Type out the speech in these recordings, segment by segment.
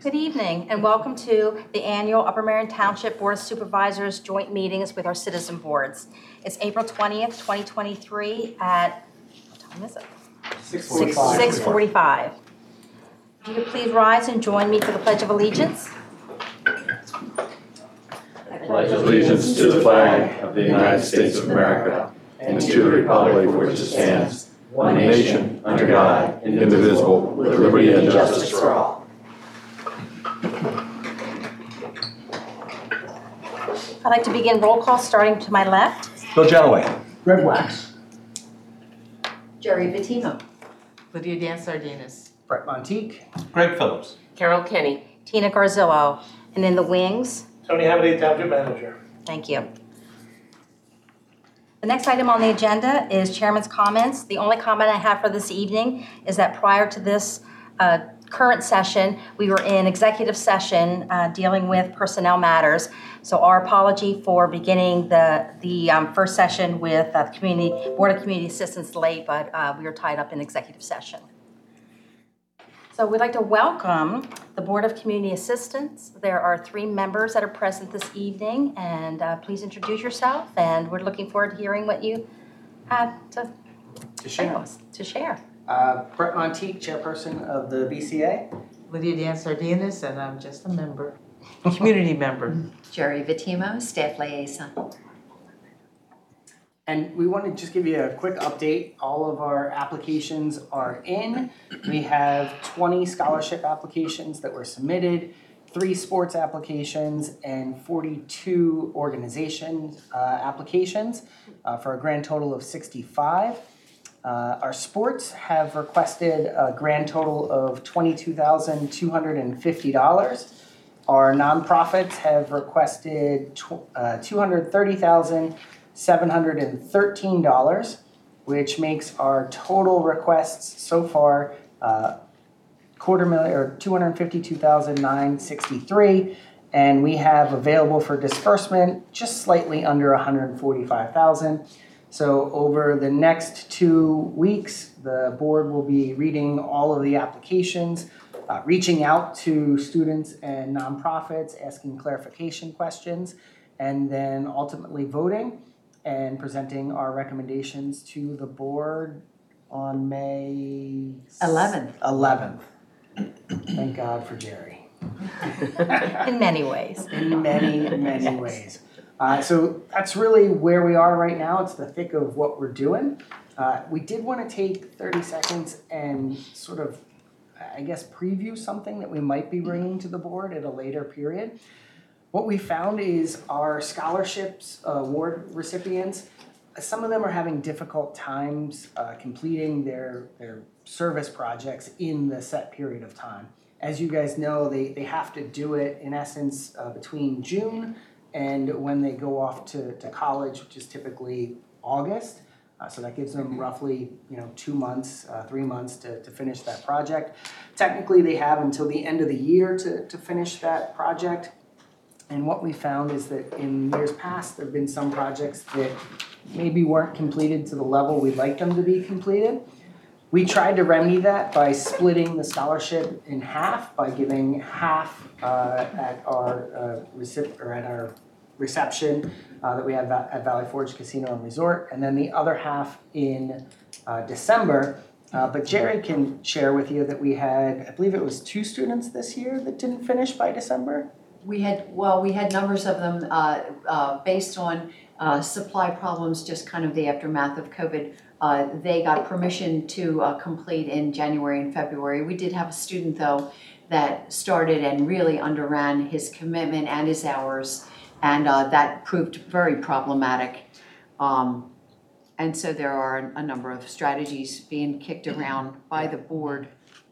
Good evening, and welcome to the annual Upper Merion Township Board of Supervisors joint meetings with our citizen boards. It's April 20th, 2023 at, what time is it? Six 6:45. If you could please rise and join me for the Pledge of Allegiance. pledge allegiance to the flag of the United States of America and to the republic for which it stands, one nation, under God, indivisible, with liberty and justice for all. I'd like to begin roll call, starting to my left. Bill Galloway. Greg Waks. Jerry Vitino. Lydia Dan Sardinas. Brett Monteith. Greg Phillips. Carol Kenny. Tina Garzillo. And in the wings, Tony Hamady, Township Manager. Thank you. The next item on the agenda is chairman's comments. The only comment I have for this evening is that prior to this uh, current session, we were in executive session uh, dealing with personnel matters. So our apology for beginning the, the um, first session with uh, Community, Board of Community Assistance late, but uh, we were tied up in executive session. So we'd like to welcome the Board of Community Assistance. There are three members that are present this evening, and uh, please introduce yourself, and we're looking forward to hearing what you have to To share. to share. Uh, Brett Monteith, Chairperson of the BCA. Lydia Dan Sardinas, and I'm just a member, community member. Jerry Vitimo, Staff Liaison. And we want to just give you a quick update. All of our applications are in. We have 20 scholarship applications that were submitted, three sports applications, and 42 organization uh, applications uh, for a grand total of 65. Uh, Our sports have requested a grand total of $22,250. Our nonprofits have requested tw- uh, $230,713, which makes our total requests so far uh, quarter million or 252,963 and we have available for disbursement just slightly under 145,000. So over the next two weeks, the board will be reading all of the applications, uh, reaching out to students and nonprofits, asking clarification questions, and then ultimately voting and presenting our recommendations to the board on May 11th. 11th. Thank God for Jerry In many ways. in many, many ways. Uh, so that's really where we are right now. It's the thick of what we're doing. Uh, we did want to take 30 seconds and sort of, I guess, preview something that we might be bringing to the board at a later period. What we found is our scholarships uh, award recipients, some of them are having difficult times uh, completing their, their service projects in the set period of time. As you guys know, they, they have to do it in essence uh, between June and when they go off to, to college, which is typically August. Uh, so that gives them roughly, you know, two months, uh, three months to, to finish that project. Technically, they have until the end of the year to, to finish that project. And what we found is that in years past, there have been some projects that maybe weren't completed to the level we'd like them to be completed. We tried to remedy that by splitting the scholarship in half, by giving half uh, at our uh, recip, or at our reception uh, that we have at Valley Forge Casino and Resort, and then the other half in uh, December. Uh, But Jerry can share with you that we had, I believe it was two students this year that didn't finish by December. We had, well, we had numbers of them uh, based on supply problems, just kind of the aftermath of COVID. Uh, They got permission to uh, complete in January and February. We did have a student, though, that started and really underran his commitment and his hours, and uh, that proved very problematic. Um, And so there are a number of strategies being kicked around by the board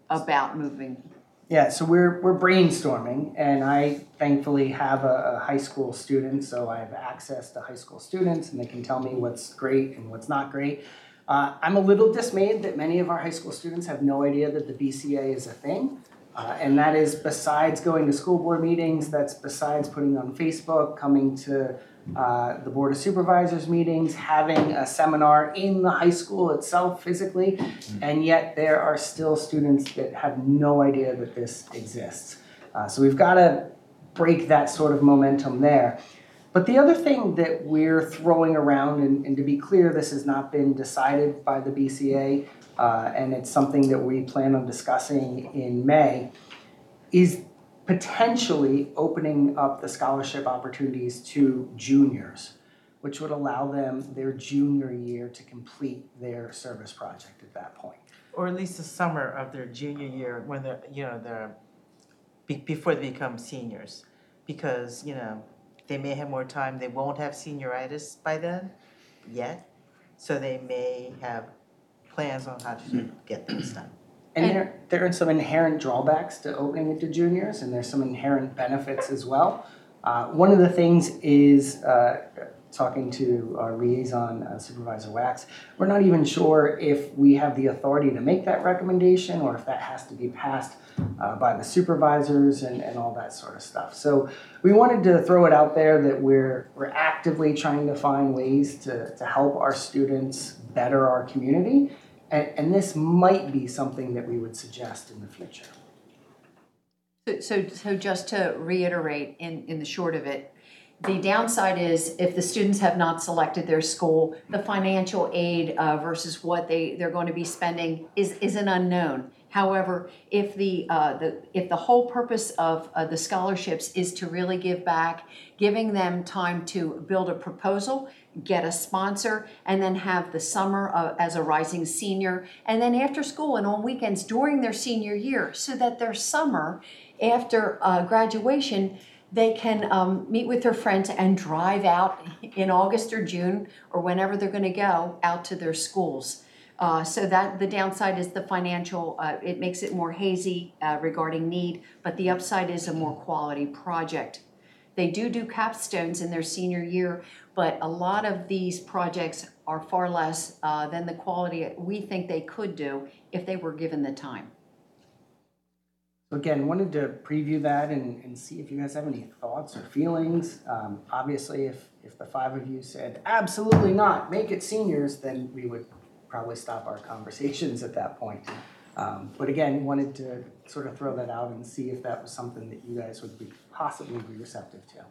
about moving Yeah, so we're we're brainstorming, and I thankfully have a, a high school student, so I have access to high school students, and they can tell me what's great and what's not great. Uh, I'm a little dismayed that many of our high school students have no idea that the BCA is a thing, uh, and that is besides going to school board meetings, that's besides putting on Facebook, coming to uh, the Board of Supervisors meetings, having a seminar in the high school itself physically, and yet there are still students that have no idea that this exists. Uh, so we've got to break that sort of momentum there. But the other thing that we're throwing around, and, and to be clear, this has not been decided by the BCA, uh, and it's something that we plan on discussing in May, is potentially opening up the scholarship opportunities to juniors, which would allow them their junior year to complete their service project at that point. Or at least the summer of their junior year when they're, you know, they're, be- before they become seniors. Because, you know, they may have more time, they won't have senioritis by then, yet. So they may have plans on how to get things done. And there, there are some inherent drawbacks to opening it to juniors, and there's some inherent benefits as well. Uh, one of the things is uh, talking to our liaison uh, Supervisor Waks. We're not even sure if we have the authority to make that recommendation or if that has to be passed uh, by the supervisors and, and all that sort of stuff. So we wanted to throw it out there that we're we're actively trying to find ways to, to help our students better our community. And, and this might be something that we would suggest in the future. So- So, just to reiterate, in, in the short of it, the downside is if the students have not selected their school, the financial aid uh, versus what they, they're going to be spending is, is an unknown. However, if the, uh, the, if the whole purpose of uh, the scholarships is to really give back, giving them time to build a proposal, get a sponsor, and then have the summer uh, as a rising senior, and then after school and on weekends during their senior year, so that their summer after uh, graduation, they can um, meet with their friends and drive out in August or June or whenever they're going to go out to their schools. Uh, so that the downside is the financial. Uh, it makes it more hazy uh, regarding need, but the upside is a more quality project. They do do capstones in their senior year, but a lot of these projects are far less uh, than the quality we think they could do if they were given the time. So again, wanted to preview that and, and see if you guys have any thoughts or feelings. Um, obviously, if, if the five of you said, absolutely not, make it seniors, then we would probably stop our conversations at that point. Um, but again, wanted to sort of throw that out and see if that was something that you guys would be possibly be receptive to.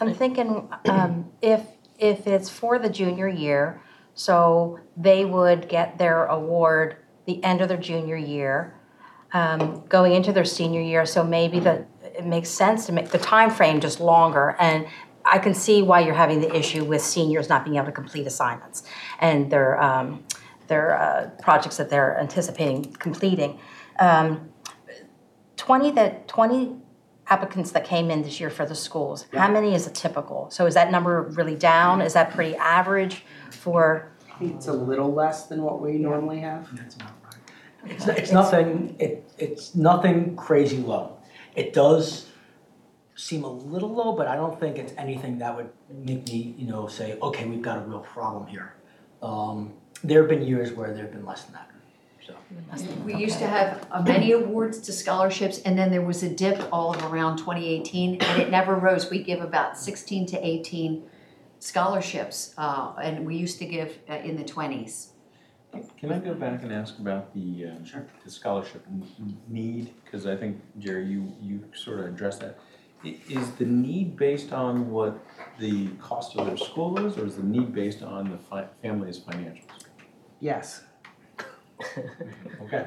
I'm thinking um, if, if it's for the junior year, so they would get their award the end of their junior year, um, going into their senior year, so maybe the, it makes sense to make the time frame just longer. And I can see why you're having the issue with seniors not being able to complete assignments and their, um, their uh, projects that they're anticipating completing. Um, 20 that, 20 applicants that came in this year for the schools, how many is a typical? So is that number really down? Is that pretty average for, I think it's a little less than what we normally have. That's not It's, it's nothing, it, it's nothing crazy low. It does seem a little low, but I don't think it's anything that would make me, you know, say, okay, we've got a real problem here. Um, there have been years where there have been less than that, so. We used to have uh, many awards to scholarships, and then there was a dip all of around 2018, and it never rose. We give about 16 to 18 scholarships, uh, and we used to give uh, in the 20s. Can I go back and ask about the, um, Sure. the scholarship n- need? Because I think, Jerry, you, you sort of addressed that. I- Is the need based on what the cost of their school is, or is the need based on the fi- family's financials? Yes. Okay.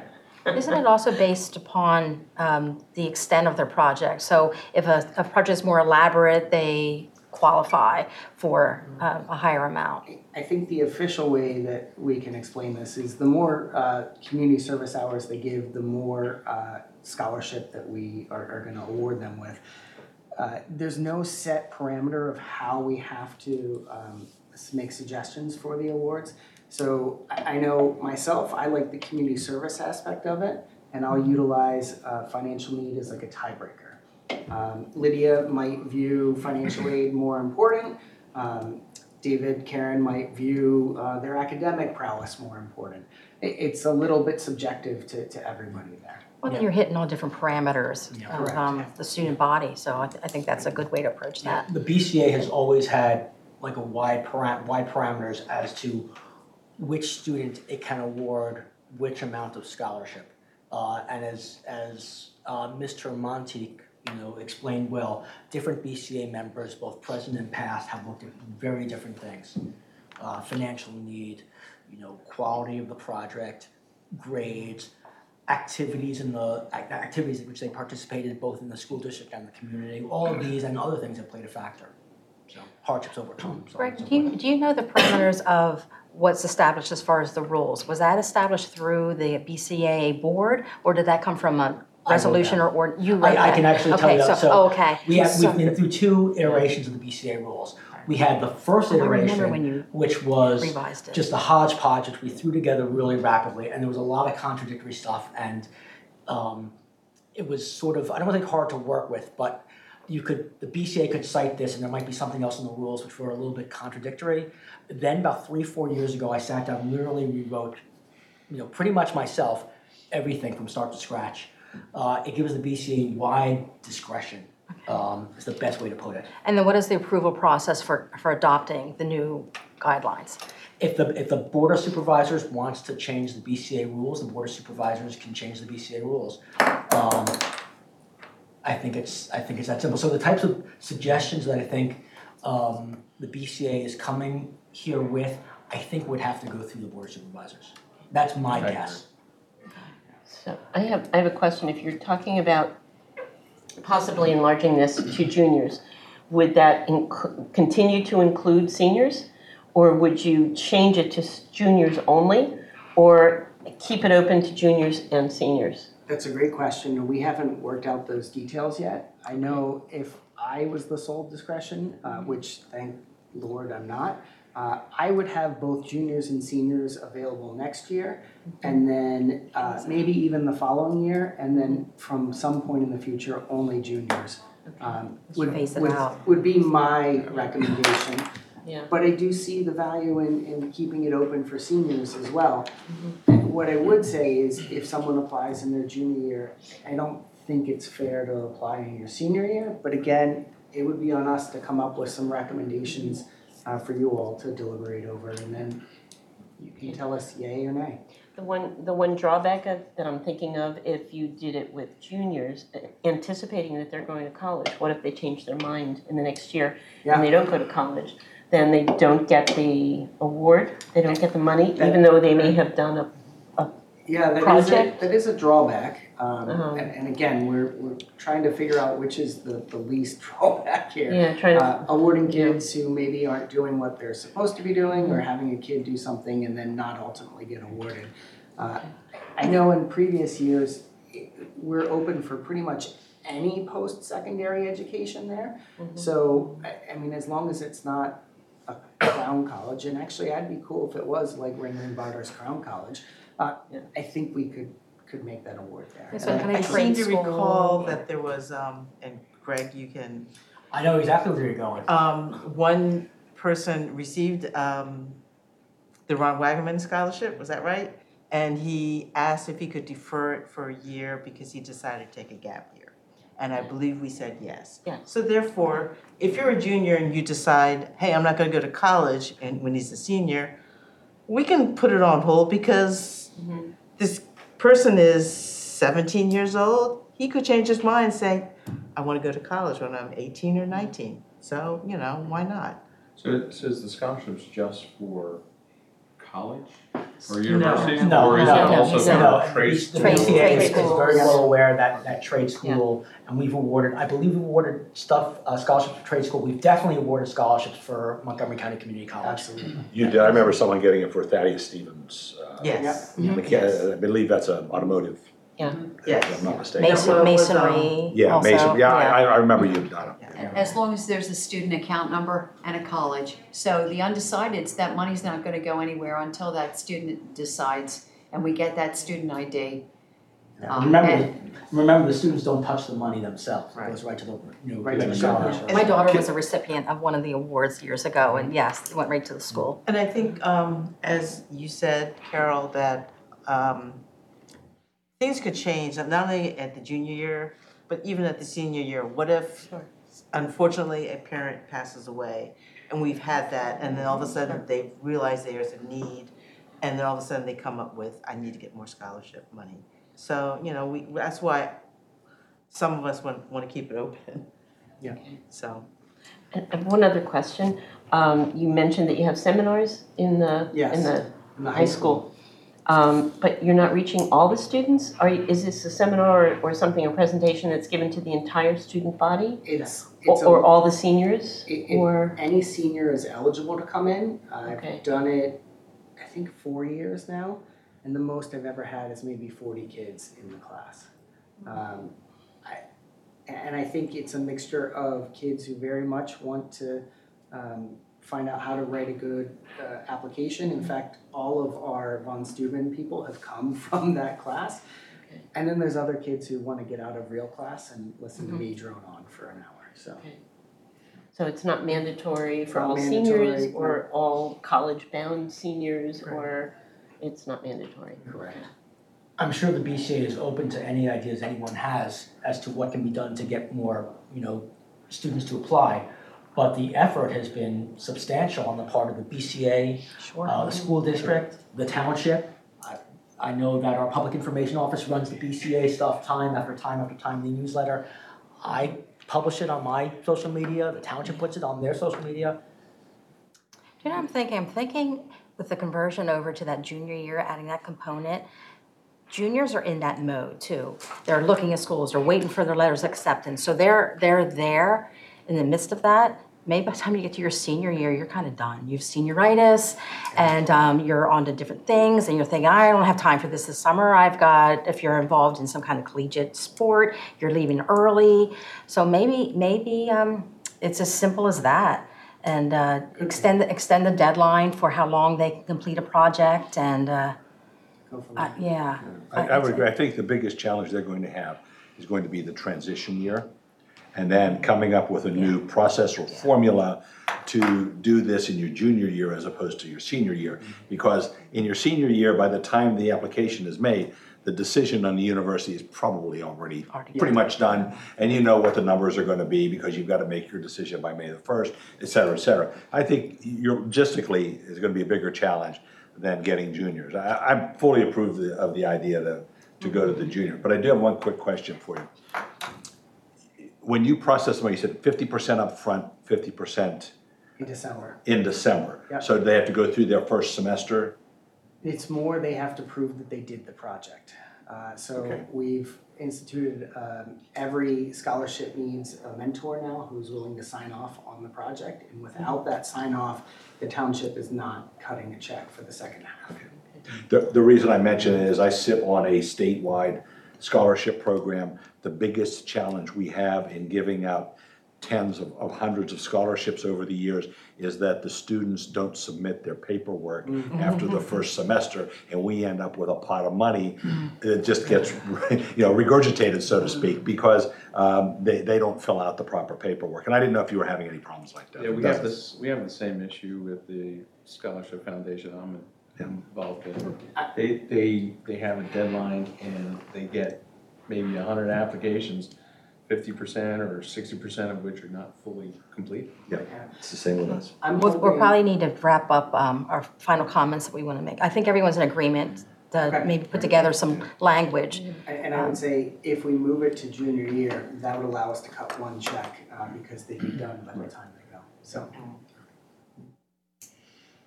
isn't it also based upon um, the extent of their project? So if a, a project is more elaborate, they qualify for um, a higher amount. I think the official way that we can explain this is the more uh, community service hours they give, the more uh, scholarship that we are, are going to award them with. Uh, there's no set parameter of how we have to um, make suggestions for the awards. So I, I know myself, I like the community service aspect of it, and I'll utilize uh, financial need as like a tiebreaker. Um, Lydia might view financial aid more important. Um, David, Karen might view uh, their academic prowess more important. It, it's a little bit subjective to, to everybody there. Well, then you're hitting all different parameters Yeah, of um, the student body, so I, th- I think that's a good way to approach that. The BCA has always had like a wide param, wide parameters as to which student it can award which amount of scholarship. Uh, and as, as, uh, Mr. Monteith, you know, explained well, different BCA members, both present and past, have looked at very different things. Uh, financial need, you know, quality of the project, grades, activities in the, ac- activities in which they participated both in the school district and the community, all of these and other things have played a factor. So hardships overcome, so on and Greg, so do you, forth. do you know the parameters of what's established as far as the rules? Was that established through the BCAA board, or did that come from a resolution or, you wrote I, I that? can actually tell you Okay, that, so, so okay. we have, So- we've been through two iterations of the BCA rules. We had the first I remember when iteration, you which was revised it. just a hodgepodge, which we threw together really rapidly, and there was a lot of contradictory stuff, and um, it was sort of, I don't think hard to work with, but you could, the BCA could cite this, and there might be something else in the rules which were a little bit contradictory. Then about three, four years ago, I sat down, literally rewrote, you know, pretty much myself, everything from start to scratch. Uh, it gives the BCA wide discretion, um, is the best way to put it. And then what is the approval process for, for adopting the new guidelines? If the, if the Board of Supervisors wants to change the BCA rules, the Board of Supervisors can change the BCA rules. Um, I think it's, I think it's that simple. So the types of suggestions that I think, um, the BCA is coming here with, I think would have to go through the Board of Supervisors. That's my guess. So I have, I have a question. If you're talking about possibly enlarging this to juniors, would that inc- continue to include seniors? Or would you change it to juniors only? Or keep it open to juniors and seniors? That's a great question. We haven't worked out those details yet. I know if I was the sole discretion, uh, which thank Lord I'm not, uh, I would have both juniors and seniors available next year. And then uh, maybe even the following year, and then from some point in the future, only juniors. um, Would, it would, out. would be my recommendation. Yeah. But I do see the value in, in keeping it open for seniors as well. And what I would say is if someone applies in their junior year, I don't think it's fair to apply in your senior year. But again, it would be on us to come up with some recommendations uh, for you all to deliberate over and then you can tell us yay or nay. The one, the one drawback of, that I'm thinking of, if you did it with juniors, uh, anticipating that they're going to college, what if they change their mind in the next year and they don't go to college? Then they don't get the award, they don't get the money, even though they may have done a, Yeah, that is a, Project? that is a drawback. Um, Uh-huh. and, and again, we're, we're trying to figure out which is the, the least drawback here. yeah, trying to, uh, awarding kids who maybe aren't doing what they're supposed to be doing or having a kid do something and then not ultimately get awarded. Uh, I know in previous years, we're open for pretty much any post-secondary education there. So, I, I mean, as long as it's not a Clown College, and actually I'd be cool if it was like Ringling Brothers Clown College, uh, Yeah. I think we could, could make that award there. Yes, And so can I I seem trade to school? recall that there was, um, and Greg, you can I know exactly where you're going. Um, one person received, um, the Ron Wagaman scholarship, was that right? And he asked if he could defer it for a year because he decided to take a gap year. And I believe we said yes. Yeah. So therefore, if you're a junior and you decide, hey, I'm not gonna go to college, and when he's a senior, we can put it on hold because mm-hmm. this person is seventeen years old. He could change his mind and say, I wanna go to college when I'm eighteen or nineteen. So, you know, why not? So it says the scholarship's just for college or No. university? No, Or is no, it no, also No, for trade the school? Trade- BCA is is schools. very well aware that, that trade school, and we've awarded, I believe we've awarded stuff, uh, scholarships for trade school. We've definitely awarded scholarships for Montgomery County Community College. Absolutely. You did, I remember someone getting it for Thaddeus Stevens. uh, Yes. mecha- I believe that's an automotive, if Yes. I'm not mistaken. Mason, Well, it was, um, masonry Yeah, also, Mason, yeah, I, I remember you've done it. As long as there's a student account number and a college. So the undecideds, that money's not gonna go anywhere until that student decides and we get that student ID. Um, Remember, and- remember, the students don't touch the money themselves. It goes right to the, you know, Right right to to the scholarship. My daughter was a recipient of one of the awards years ago, and yes, it went right to the school. And I think, um, as you said, Carol, that, um, things could change, not only at the junior year, but even at the senior year. What if unfortunately a parent passes away and we've had that and then all of a sudden they realize there's a need and then all of a sudden they come up with, I need to get more scholarship money. So, you know, we, that's why some of us want, want to keep it open. Yeah. So, And and one other question, um, you mentioned that you have seminars in the, Yes. in the In the high school. Um, but you're not reaching all the students? Are, you- is this a seminar or, or something, a presentation that's given to the entire student body? It's, Or, it's or a, all the seniors, it- it- or, any senior is eligible to come in. I've done it, I think, four years now, and the most I've ever had is maybe forty kids in the class. Um, I, and I think it's a mixture of kids who very much want to um, find out how to write a good uh, application. In fact, all of our von Steuben people have come from that class. Okay. And then there's other kids who want to get out of real class and listen to Mm-hmm. me drone on for an hour, so. so it's not mandatory for Not all seniors mandatory, or all college-bound seniors, Right. or it's not mandatory? Correct. I'm sure the BCA is open to any ideas anyone has as to what can be done to get more, you know, students to apply. But the effort has been substantial on the part of the BCA, Sure. uh, the school district, the township. I, I know that our public information office runs the BCA stuff time after time after time, in the newsletter. I publish it on my social media, the township puts it on their social media. Do you know what I'm thinking? I'm thinking with the conversion over to that junior year, adding that component, juniors are in that mode too. They're looking at schools, they're waiting for their letters of acceptance, so they're, they're there in the midst of that. Maybe by the time you get to your senior year, you're kind of done. You've senioritis, and um, you're on to different things, and you're thinking, I don't have time for this this summer. I've got, if you're involved in some kind of collegiate sport, you're leaving early. So maybe, maybe um, it's as simple as that and uh, extend, the- extend the deadline for how long they can complete a project and, uh, uh, there. yeah. I, I would agree, I think the biggest challenge they're going to have is going to be the transition year. And then coming up with a new process or formula to do this in your junior year as opposed to your senior year. Mm-hmm. Because in your senior year, by the time the application is made, the decision on the university is probably already pretty much done. And you know what the numbers are gonna be because you've gotta make your decision by May the first, et cetera, et cetera. I think your, logistically is gonna be a bigger challenge than getting juniors. I, I fully approve the- of the idea to, to go to the mm-hmm. junior, but I do have one quick question for you. When you process money, you said fifty percent upfront, fifty percent In December. in December. Yeah. So they have to go through their first semester? It's more they have to prove that they did the project. Uh, so Okay. we've instituted, um, every scholarship needs a mentor now who's willing to sign off on the project. And without that sign off, the township is not cutting a check for the second half. The, the reason I mention it is I sit on a statewide scholarship program. The biggest challenge we have in giving out tens of, of hundreds of scholarships over the years is that the students don't submit their paperwork mm-hmm. after the mm-hmm. first semester, and we end up with a pot of money mm-hmm. that just gets, you know, regurgitated, so to speak, because um, they, they don't fill out the proper paperwork. And I didn't know if you were having any problems like that. Yeah, we have this, we have the same issue with the Scholarship Foundation I'm involved in. They, they, they have a deadline and they get maybe a hundred applications, fifty percent or sixty percent of which are not fully complete. Yeah, it's the same with us. I'm We'll, we'll hoping- probably need to wrap up um, our final comments that we want to make. I think everyone's in agreement to Okay. maybe put together some language. And, and I would say if we move it to junior year, that would allow us to cut one check, uh, because they'd be done by the time they go, so.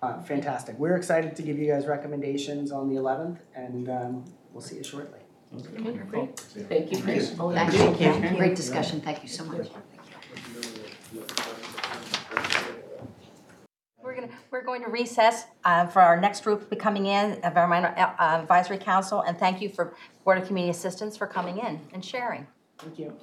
Uh, fantastic, we're excited to give you guys recommendations on the eleventh, and, um, we'll see you shortly. Okay, great. Thank you, Chris. Thank you. Great discussion, thank you so much. We're gonna, we're going to recess uh, for our next group to be coming in, Environmental uh, Advisory Council, and thank you for Board of Community Assistance for coming in and sharing. Thank you.